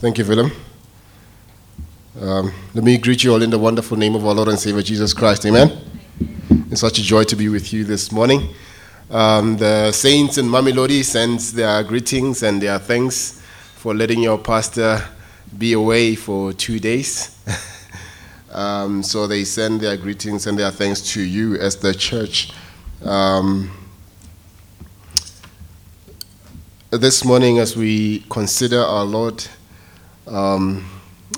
Thank you, Willem. Um, let me greet you all in the wonderful name of our Lord and Savior Jesus Christ. Amen. It's such a joy to be with you this morning. Um, the saints in Mamelodi sends their greetings and their thanks for letting your pastor be away for two days. um, so they send their greetings and their thanks to you as the church. Um, this morning, as we consider our Lord um,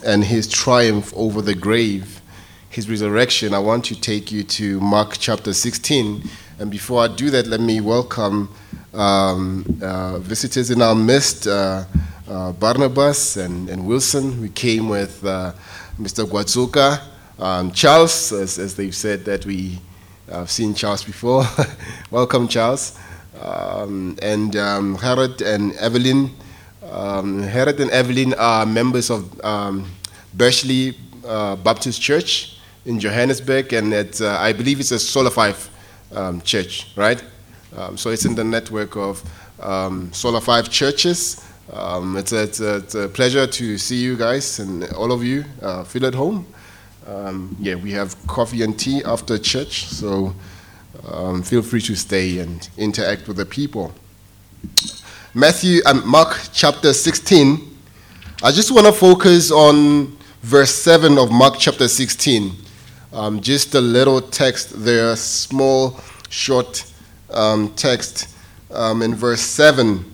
and his triumph over the grave, his resurrection, I want to take you to Mark chapter 16. And before I do that, let me welcome um, uh, visitors in our midst uh, uh, Barnabas and, and, Wilson. We came with uh, Mr. Guazuka, um, Charles, as, as, they've said that we have seen Charles before. welcome, Charles. Um, and um, Herod and Evelyn. Um, Herod and Evelyn are members of um, uh, Baptist Church in Johannesburg, and it, uh, I believe it's a Sola 5 um, church, right? Um, so it's in the network of um, Sola 5 churches. Um, it's a, it's, a, it's, a, pleasure to see you guys and all of you uh, feel at home. Yeah, we have coffee and tea after church, so feel free to stay and interact with the people. Matthew and Mark chapter 16. I just want to focus on verse 7 of Mark chapter 16. Um, just a little text there, small, short um, text um, in verse 7.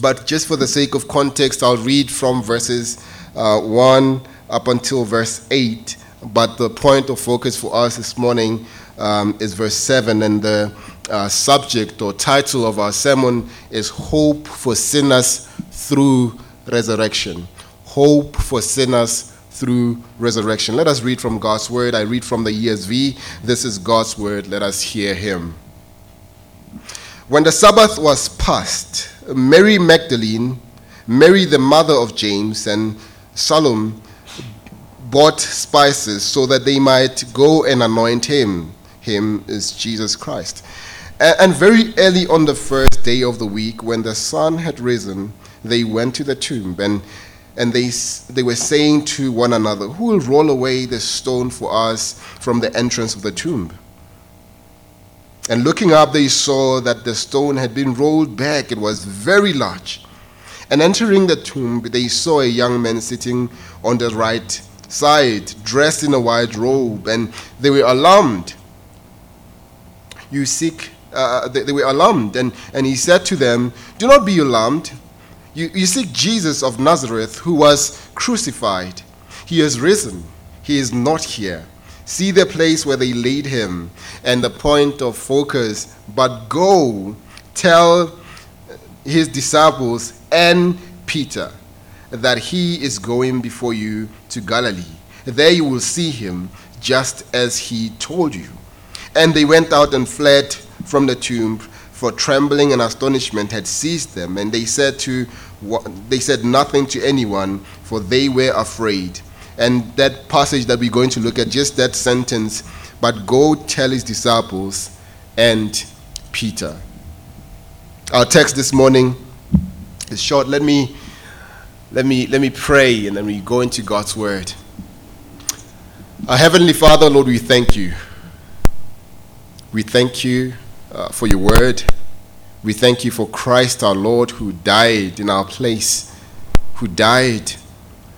But just for the sake of context, I'll read from verses uh, 1 up until verse 8. But the point of focus for us this morning um, is verse 7, and the uh, subject or title of our sermon is Hope for Sinners Through Resurrection. Hope for Sinners through resurrection. Let us read from God's word. I read from the ESV. This is God's word. Let us hear him. When the Sabbath was past, Mary Magdalene, Mary the mother of James, and Salome bought spices so that they might go and anoint him. Him is Jesus Christ. And very early on the first day of the week, when the sun had risen, they went to the tomb and, and they, they were saying to one another, Who will roll away the stone for us from the entrance of the tomb? And looking up, they saw that the stone had been rolled back. It was very large. And entering the tomb, they saw a young man sitting on the right side, dressed in a white robe, and they were alarmed. You seek uh, they, they, were alarmed. And, and he said to them, Do not be alarmed. You, you seek Jesus of Nazareth, who was crucified. He has risen. He is not here. See the place where they laid him and the point of focus. But go tell his disciples and Peter that he is going before you to Galilee. There you will see him just as he told you. And they went out and fled from the tomb, for trembling and astonishment had seized them, and they said to they said nothing to anyone, for they were afraid. And that passage that we're going to look at, just that sentence, but go tell his disciples and Peter. Our text this morning is short. Let me let me let me pray and then we go into God's word. Our heavenly Father, Lord, we thank you. We thank you uh, for your word. We thank you for Christ our Lord who died in our place, who died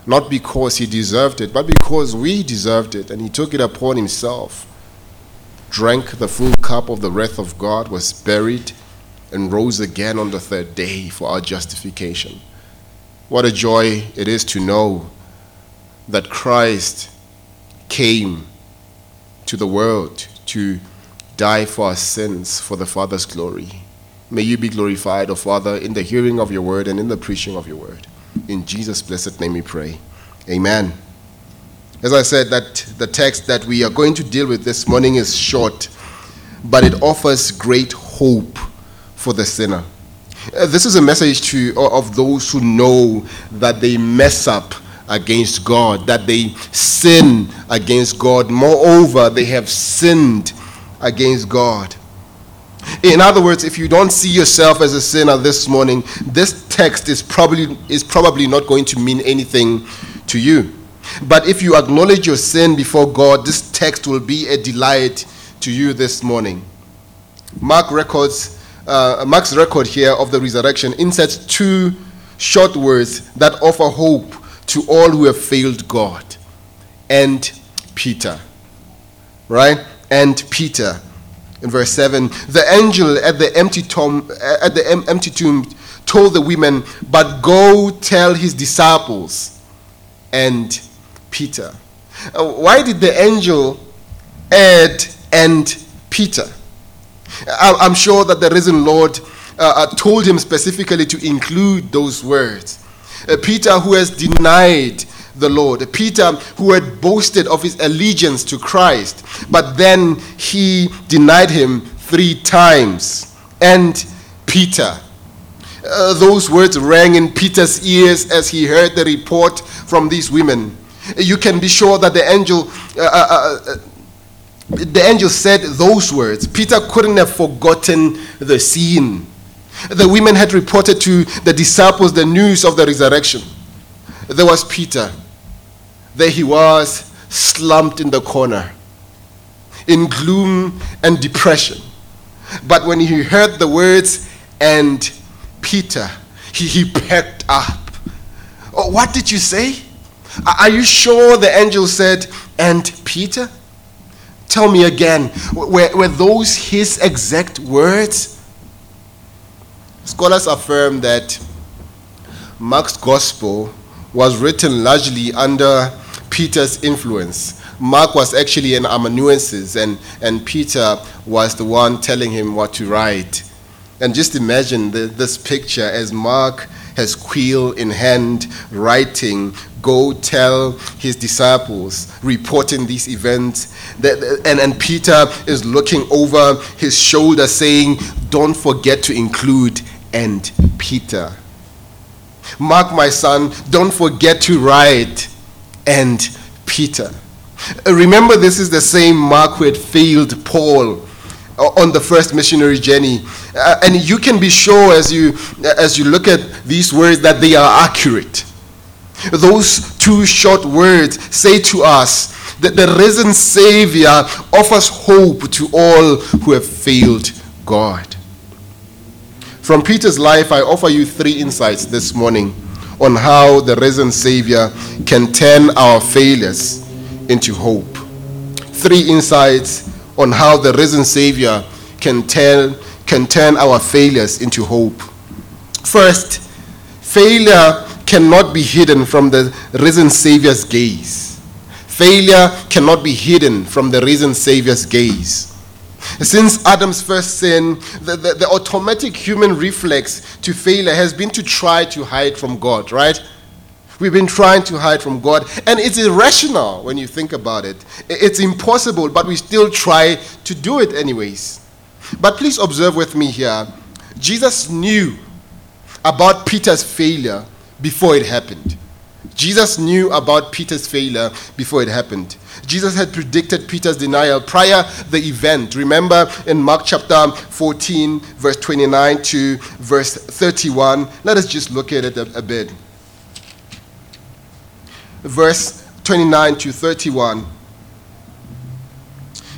not because he deserved it, but because we deserved it, and he took it upon himself, drank the full cup of the wrath of God, was buried, and rose again on the third day for our justification. What a joy it is to know that Christ came to the world to die for our sins for the Father's glory. May you be glorified, O Father, in the hearing of your word and in the preaching of your word. In Jesus' blessed name we pray. Amen. As I said, that the text that we are going to deal with this morning is short, but it offers great hope for the sinner. Uh, this is a message to of those who know that they mess up against God, that they sin against God. Moreover, they have sinned against God. In other words, if you don't see yourself as a sinner this morning, this text is probably, is probably not going to mean anything to you. But if you acknowledge your sin before God, this text will be a delight to you this morning. Mark records, uh, Mark's record here of the resurrection inserts two short words that offer hope to all who have failed God. And Peter. Right? And Peter. In verse 7, the angel at the empty tomb, at the empty tomb told the women, But go tell his disciples and Peter. Uh, why did the angel add and Peter? I'm sure that the risen Lord uh, uh, told him specifically to include those words. Uh, Peter, who has denied the Lord, Peter, who had boasted of his allegiance to Christ, but then he denied him three times. And Peter, uh, those words rang in Peter's ears as he heard the report from these women. You can be sure that the angel, uh, uh, uh, the angel said those words. Peter couldn't have forgotten the scene. The women had reported to the disciples the news of the resurrection. There was Peter. There he was, slumped in the corner, in gloom and depression. But when he heard the words, and Peter, he, he perked up. Oh, what did you say? Are you sure the angel said, and Peter? Tell me again, were, were those his exact words? Scholars affirm that Mark's gospel was written largely under Peter's influence. Mark was actually an amanuensis, and, and Peter was the one telling him what to write. And just imagine the, this picture as Mark has quill in hand, writing, go tell his disciples, reporting these events. And, and Peter is looking over his shoulder, saying, Don't forget to include and Peter. Mark, my son, don't forget to write and Peter. Remember, this is the same Mark who had failed Paul on the first missionary journey. Uh, and you can be sure as you, as you look at these words that they are accurate. Those two short words say to us that the risen Savior offers hope to all who have failed God. From Peter's life, I offer you three insights this morning on how the risen Savior can turn our failures into hope. Three insights on how the risen Savior can turn, can turn our failures into hope. First, failure cannot be hidden from the risen Savior's gaze. Failure cannot be hidden from the risen Savior's gaze. Since Adam's first sin, the, the, the, automatic human reflex to failure has been to try to hide from God, right? We've been trying to hide from God, and it's irrational when you think about it. It's impossible, but we still try to do it anyways. But please observe with me here Jesus knew about Peter's failure before it happened. Jesus knew about Peter's failure before it happened. Jesus had predicted Peter's denial prior the event. Remember in Mark chapter 14, verse 29 to verse 31. Let us just look at it a, a bit verse 29 to 31.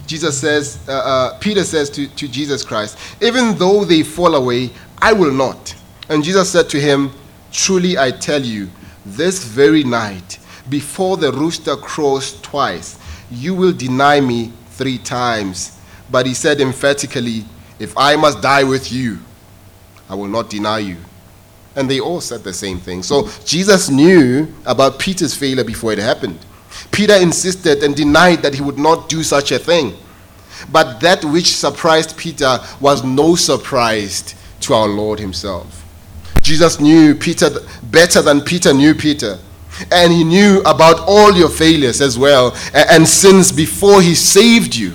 Jesus says, uh, uh, Peter says to, to Jesus Christ, Even though they fall away, I will not. And Jesus said to him, Truly I tell you, this very night, before the rooster crows twice, you will deny me three times. But he said emphatically, If I must die with you, I will not deny you. And they all said the same thing. So Jesus knew about Peter's failure before it happened. Peter insisted and denied that he would not do such a thing. But that which surprised Peter was no surprise to our Lord himself. Jesus knew Peter better than Peter knew Peter. And he knew about all your failures as well and sins before he saved you.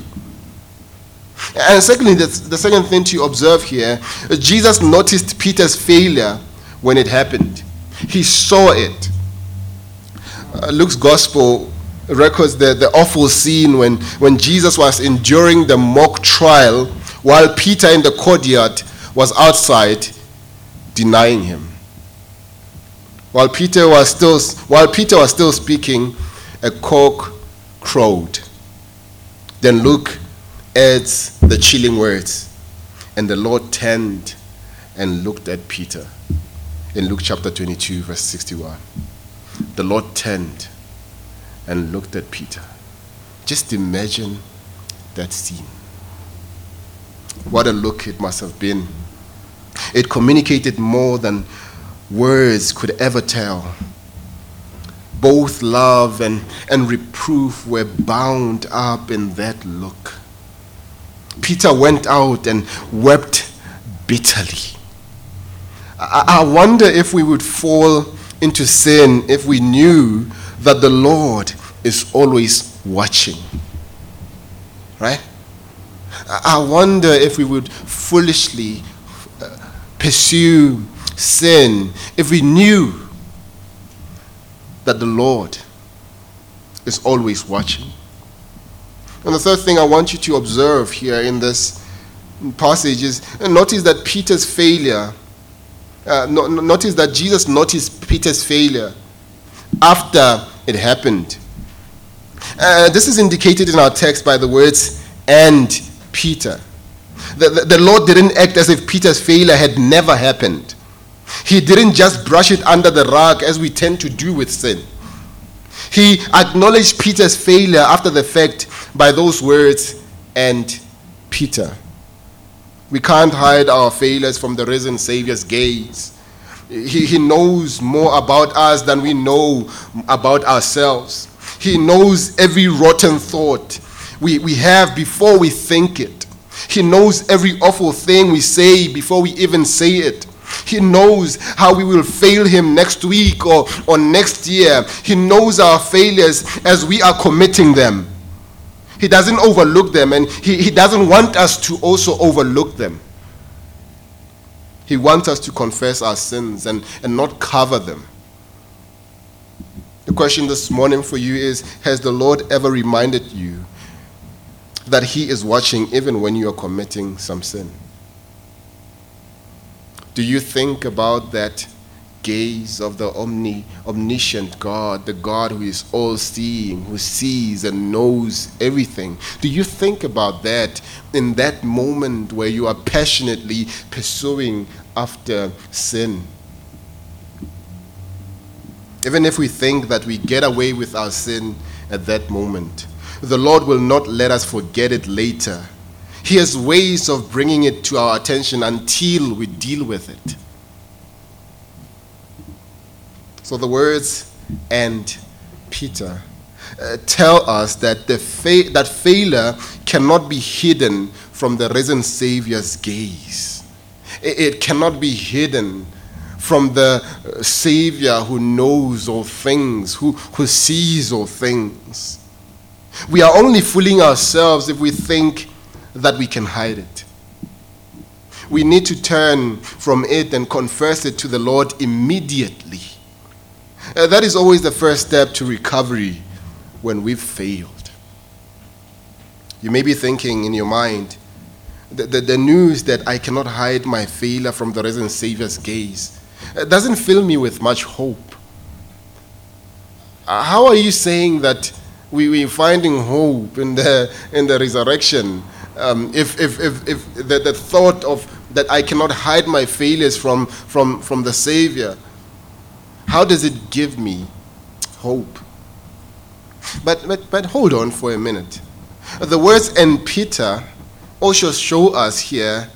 And secondly, the, the second thing to observe here, Jesus noticed Peter's failure when it happened. He saw it. Uh, Luke's gospel records the, the awful scene when, when Jesus was enduring the mock trial while Peter in the courtyard was outside denying him. While Peter was still, while Peter was still speaking, a cock crowed. Then Luke adds the chilling words, and the Lord turned and looked at Peter. In Luke chapter 22, verse 61. The Lord turned and looked at Peter. Just imagine that scene. What a look it must have been. It communicated more than words could ever tell. Both love and, and reproof were bound up in that look. Peter went out and wept bitterly. I, I wonder if we would fall into sin if we knew that the Lord is always watching. Right? I wonder if we would foolishly uh, pursue sin if we knew that the Lord is always watching. And the third thing I want you to observe here in this passage is notice that Peter's failure, uh, notice that Jesus noticed Peter's failure after it happened. Uh, this is indicated in our text by the words, and Peter. The, the, the Lord didn't act as if Peter's failure had never happened. He didn't just brush it under the rug as we tend to do with sin. He acknowledged Peter's failure after the fact by those words, and Peter. We can't hide our failures from the risen Savior's gaze. He, he knows more about us than we know about ourselves. He knows every rotten thought we, we have before we think it. He knows every awful thing we say before we even say it. He knows how we will fail Him next week or, or next year. He knows our failures as we are committing them. He doesn't overlook them and he, he doesn't want us to also overlook them. He wants us to confess our sins and, and not cover them. The question this morning for you is Has the Lord ever reminded you that He is watching even when you are committing some sin? Do you think about that gaze of the omni, omniscient God, the God who is all seeing, who sees and knows everything? Do you think about that in that moment where you are passionately pursuing after sin? Even if we think that we get away with our sin at that moment, the Lord will not let us forget it later. He has ways of bringing it to our attention until we deal with it. So the words and Peter uh, tell us that, the fa- that failure cannot be hidden from the risen Savior's gaze. It, it cannot be hidden from the uh, Savior who knows all things, who, who sees all things. We are only fooling ourselves if we think that we can hide it. We need to turn from it and confess it to the Lord immediately. Uh, that is always the first step to recovery when we've failed. You may be thinking in your mind, the, the, the news that I cannot hide my failure from the risen Savior's gaze uh, doesn't fill me with much hope. Uh, how are you saying that we, we're finding hope in the, in the resurrection um, if, if, if, if the, the thought of that I cannot hide my failures from, from, from the Savior, how does it give me hope? But, but, but hold on for a minute. The words and Peter also show us here,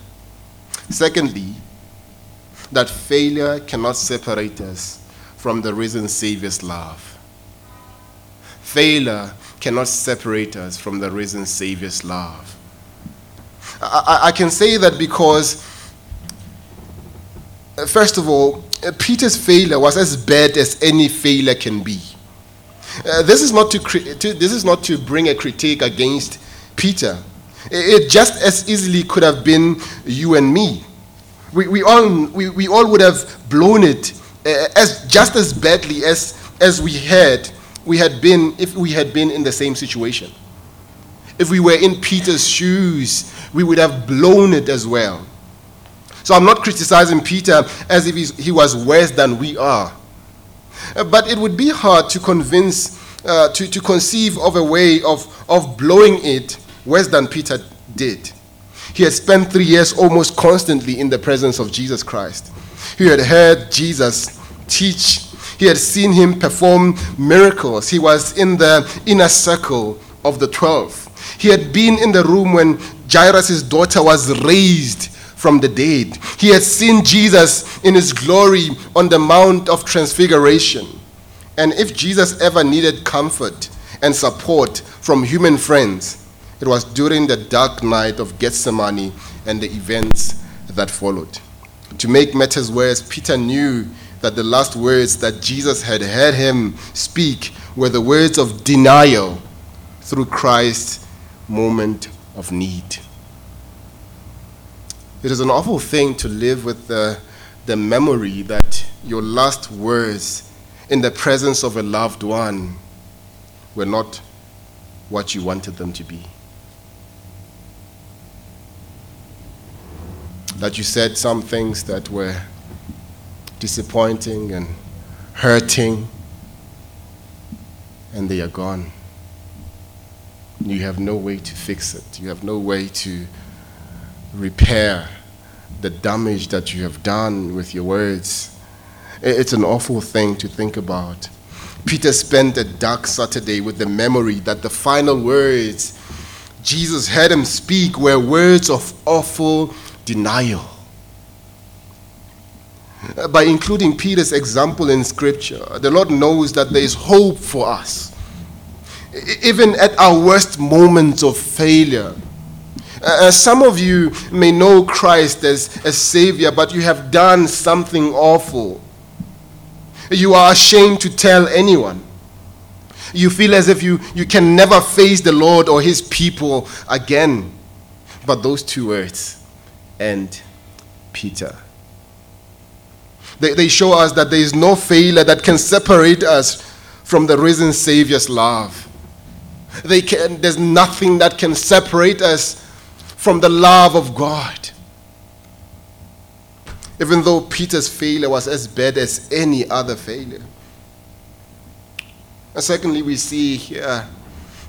secondly, that failure cannot separate us from the risen Savior's love. Failure cannot separate us from the risen Savior's love. I, I can say that because, uh, first of all, uh, Peter's failure was as bad as any failure can be. Uh, this, is not to, to, this is not to bring a critique against Peter. It, it just as easily could have been you and me. We, we, all, we, we all would have blown it uh, as, just as badly as, as we had, we had been if we had been in the same situation. If we were in Peter's shoes, we would have blown it as well. So I'm not criticizing Peter as if he was worse than we are. Uh, but it would be hard to convince, uh, to, to conceive of a way of, of blowing it worse than Peter did. He had spent three years almost constantly in the presence of Jesus Christ. He had heard Jesus teach, he had seen him perform miracles. He was in the inner circle of the twelve. He had been in the room when Jairus' daughter was raised from the dead. He had seen Jesus in his glory on the Mount of Transfiguration. And if Jesus ever needed comfort and support from human friends, it was during the dark night of Gethsemane and the events that followed. To make matters worse, Peter knew that the last words that Jesus had heard him speak were the words of denial through Christ's moment of need. It is an awful thing to live with the, the memory that your last words in the presence of a loved one were not what you wanted them to be. That you said some things that were disappointing and hurting, and they are gone. You have no way to fix it, you have no way to repair the damage that you have done with your words. It's an awful thing to think about. Peter spent a dark Saturday with the memory that the final words Jesus heard him speak were words of awful denial. By including Peter's example in Scripture, the Lord knows that there is hope for us. Even at our worst moments of failure, uh, some of you may know Christ as a Savior, but you have done something awful. You are ashamed to tell anyone. You feel as if you, you can never face the Lord or His people again. But those two words, and Peter. They, they show us that there is no failure that can separate us from the risen Savior's love. Can, there's nothing that can separate us from the love of God. Even though Peter's failure was as bad as any other failure. And secondly, we see here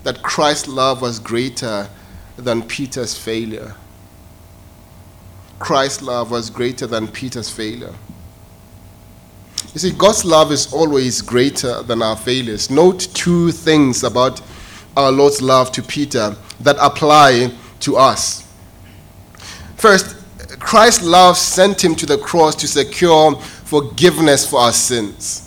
that Christ's love was greater than Peter's failure. Christ's love was greater than Peter's failure. You see, God's love is always greater than our failures. Note two things about our Lord's love to Peter that apply to us. First, Christ's love sent him to the cross to secure forgiveness for our sins.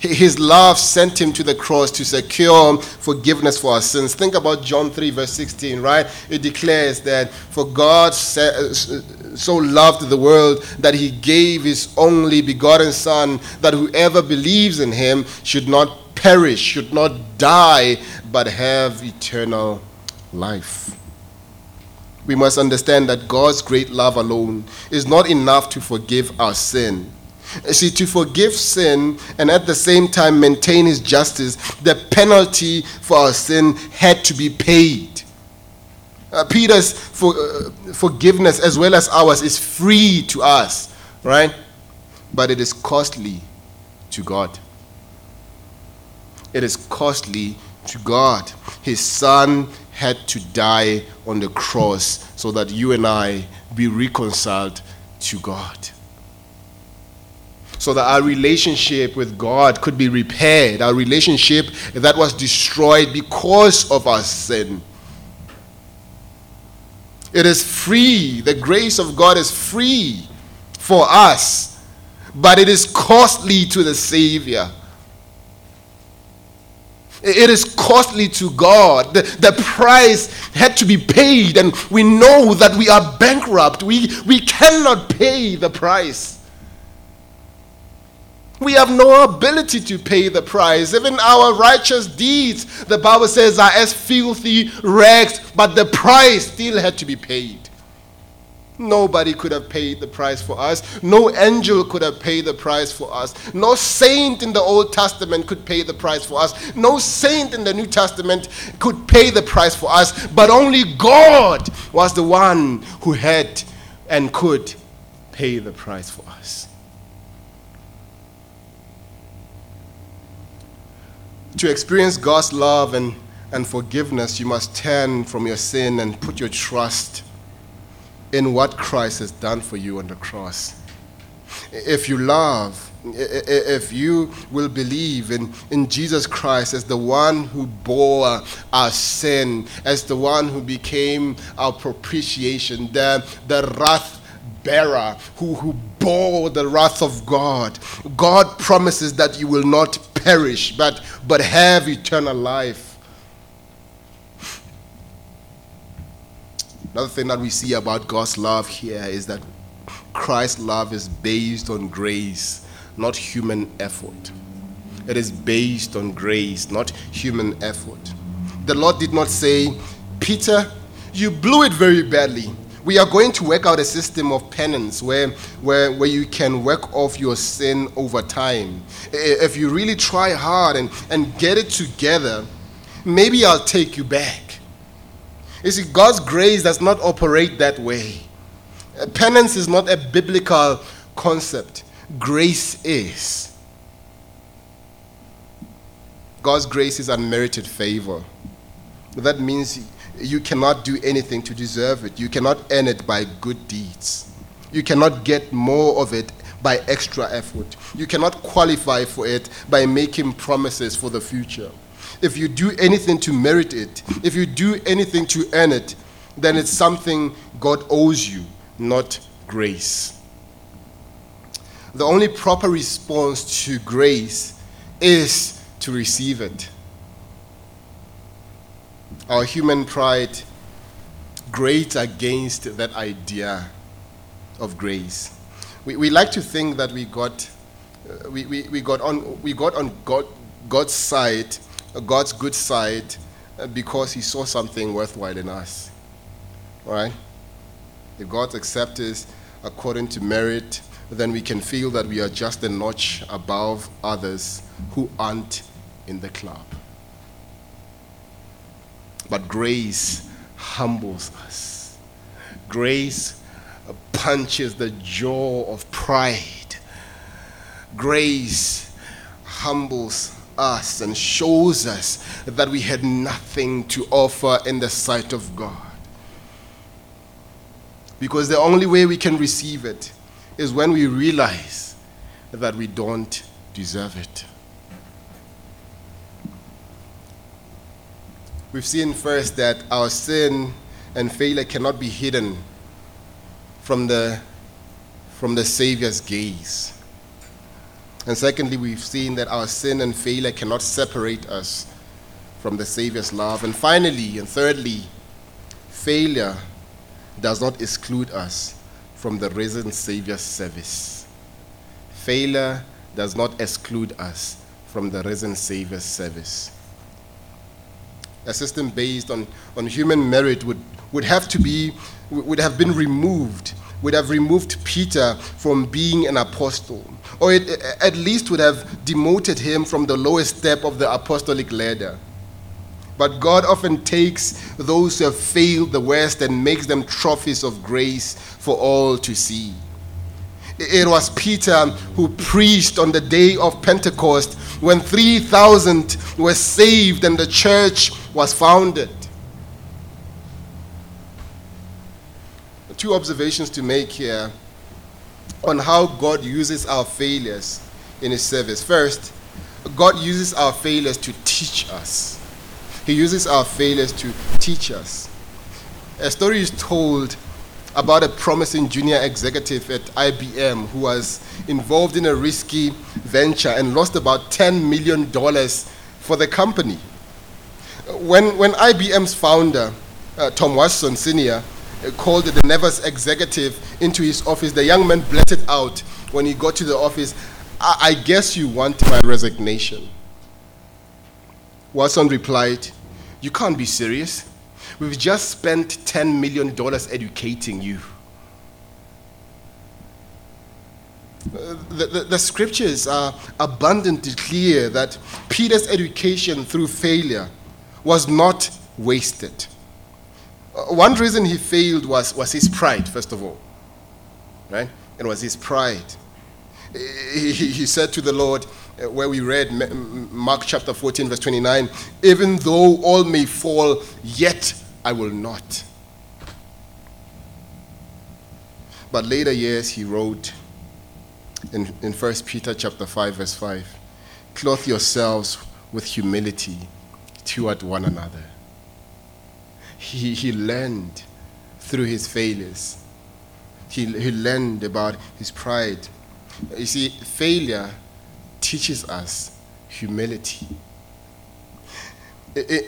His love sent him to the cross to secure forgiveness for our sins. Think about John 3, verse 16, right? It declares that for God uh, uh, so loved the world that he gave his only begotten Son, that whoever believes in him should not perish, should not die, but have eternal life we must understand that God's great love alone is not enough to forgive our sin. See, to forgive sin and at the same time maintain his justice, the penalty for our sin had to be paid. Uh, Peter's for, uh, forgiveness, as well as ours, is free to us, right? But it is costly to God. It is costly to God. His Son had to die on the cross so that you and I be reconciled to God. So that our relationship with God could be repaired, our relationship that was destroyed because of our sin. It is free. The grace of God is free for us, but it is costly to the Savior. It is costly to God. The, the, price had to be paid, and we know that we are bankrupt. We, we cannot pay the price. We have no ability to pay the price. Even our righteous deeds, the Bible says, are as filthy rags, but the price still had to be paid. Nobody could have paid the price for us. No angel could have paid the price for us. No saint in the Old Testament could pay the price for us. No saint in the New Testament could pay the price for us. But only God was the one who had and could pay the price for us. To experience God's love and, and forgiveness, you must turn from your sin and put your trust in what Christ has done for you on the cross. If you love, if you will believe in, in Jesus Christ as the one who bore our sin, as the one who became our propitiation, the, the wrath bearer who, who bore the wrath of God, God promises that you will not perish but, but have eternal life. Another thing that we see about God's love here is that Christ's love is based on grace, not human effort. It is based on grace, not human effort. The Lord did not say, Peter, you blew it very badly. We are going to work out a system of penance where, where, where you can work off your sin over time. If you really try hard and, and get it together, maybe I'll take you back. You see, God's grace does not operate that way. Penance is not a biblical concept, grace is. God's grace is unmerited favor. That means you cannot do anything to deserve it. You cannot earn it by good deeds. You cannot get more of it by extra effort. You cannot qualify for it by making promises for the future if you do anything to merit it, if you do anything to earn it, then it's something God owes you, not grace. The only proper response to grace is to receive it. Our human pride grates against that idea of grace. We, we like to think that we got, uh, we, we, we, got on, we got on God, God's side God's good side uh, because he saw something worthwhile in us. Right? If God accepts us according to merit, then we can feel that we are just a notch above others who aren't in the club. But grace humbles us. Grace punches the jaw of pride. Grace humbles us and shows us that we had nothing to offer in the sight of God. Because the only way we can receive it is when we realize that we don't deserve it. We've seen first that our sin and failure cannot be hidden from the, from the Savior's gaze. And secondly, we've seen that our sin and failure cannot separate us from the Savior's love. And finally, and thirdly, failure does not exclude us from the risen Savior's service. Failure does not exclude us from the risen Savior's service. A system based on, on human merit would, would have to be, would have been removed would have removed Peter from being an apostle, or it, at least would have demoted him from the lowest step of the apostolic ladder. But God often takes those who have failed the worst and makes them trophies of grace for all to see. It was Peter who preached on the day of Pentecost when 3,000 were saved and the church was founded. Two observations to make here on how God uses our failures in His service. First, God uses our failures to teach us. He uses our failures to teach us. A story is told about a promising junior executive at IBM who was involved in a risky venture and lost about $10 million for the company. When, when IBM's founder, uh, Tom Watson Sr., called the nervous executive into his office, the young man blurted out when he got to the office, I, I guess you want my resignation. Watson replied, You can't be serious. We've just spent $10 million educating you. the, the, the, scriptures are abundantly clear that Peter's education through failure was not wasted. Uh, one reason he failed was, was his pride, first of all. Right? It was his pride. He, he said to the Lord, uh, where we read Mark chapter 14, verse 29, even though all may fall, yet I will not. But later years he wrote in, in 1 Peter chapter 5, verse 5, clothe yourselves with humility toward one another. He, he learned through his failures. He, he learned about his pride. You see, failure teaches us humility.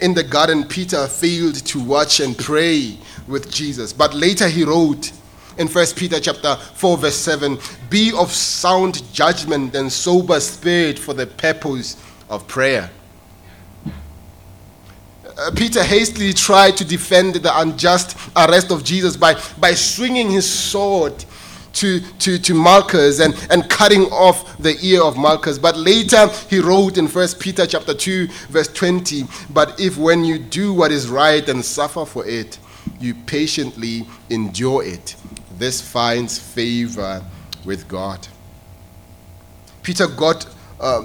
In the garden, Peter failed to watch and pray with Jesus, but later he wrote, in 1 Peter chapter 4 verse 7, be of sound judgment and sober spirit for the purpose of prayer. Uh, Peter hastily tried to defend the unjust arrest of Jesus by, by swinging his sword to, to, to Malchus and, and cutting off the ear of Malchus. But later he wrote in 1 Peter chapter 2, verse 20, But if when you do what is right and suffer for it, you patiently endure it, this finds favor with God. Peter got, uh,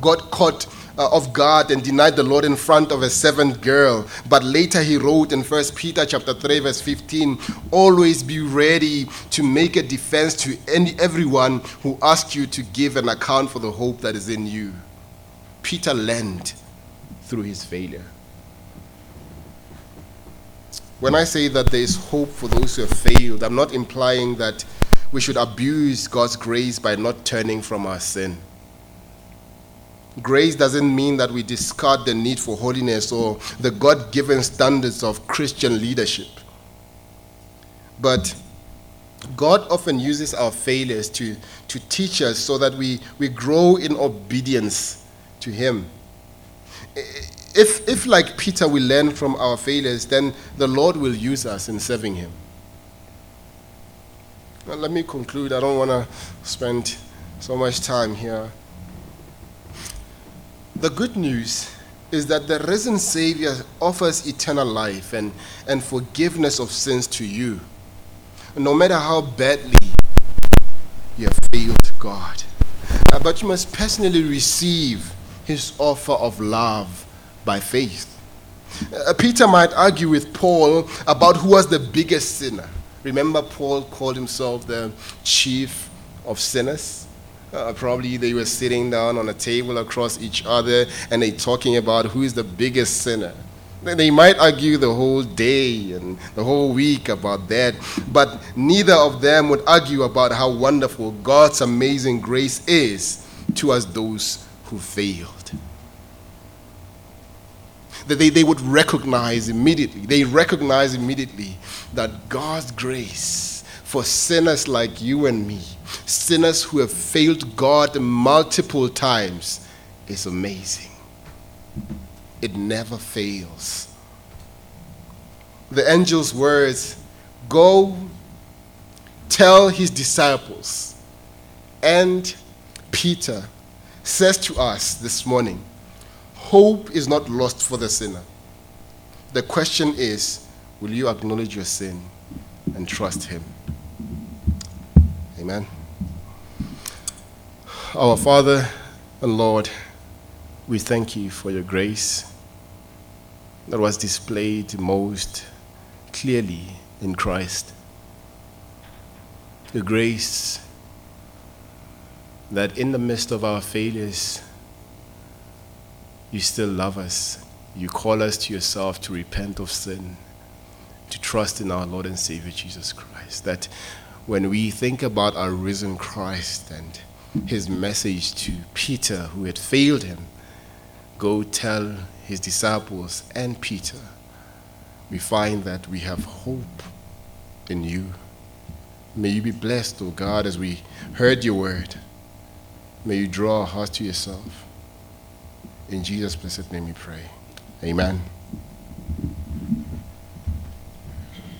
got caught uh, off guard and denied the Lord in front of a servant girl. But later he wrote in 1 Peter chapter 3, verse 15, always be ready to make a defense to any, everyone who asks you to give an account for the hope that is in you. Peter learned through his failure. When I say that there is hope for those who have failed, I'm not implying that we should abuse God's grace by not turning from our sin. Grace doesn't mean that we discard the need for holiness or the God given standards of Christian leadership. But God often uses our failures to, to teach us so that we, we grow in obedience to Him if, if, like Peter, we learn from our failures, then the Lord will use us in serving Him. Now, let me conclude. I don't want to spend so much time here. The good news is that the risen Savior offers eternal life and, and forgiveness of sins to you, no matter how badly you have failed God. Uh, but you must personally receive His offer of love by faith. Uh, Peter might argue with Paul about who was the biggest sinner. Remember, Paul called himself the chief of sinners? Uh, probably they were sitting down on a table across each other and they talking about who is the biggest sinner. They might argue the whole day and the whole week about that, but neither of them would argue about how wonderful God's amazing grace is towards those who failed that they, they would recognize immediately. They recognize immediately that God's grace for sinners like you and me, sinners who have failed God multiple times, is amazing. It never fails. The angel's words go tell his disciples, and Peter says to us this morning Hope is not lost for the sinner. The question is will you acknowledge your sin and trust Him? Amen. Our Father and Lord, we thank you for your grace that was displayed most clearly in Christ. The grace that in the midst of our failures, you still love us. You call us to yourself to repent of sin, to trust in our Lord and Savior Jesus Christ. That when we think about our risen Christ and his message to Peter, who had failed him, go tell his disciples and Peter, we find that we have hope in you. May you be blessed, O God, as we heard your word. May you draw our hearts to yourself. In Jesus' blessed name we pray. Amen.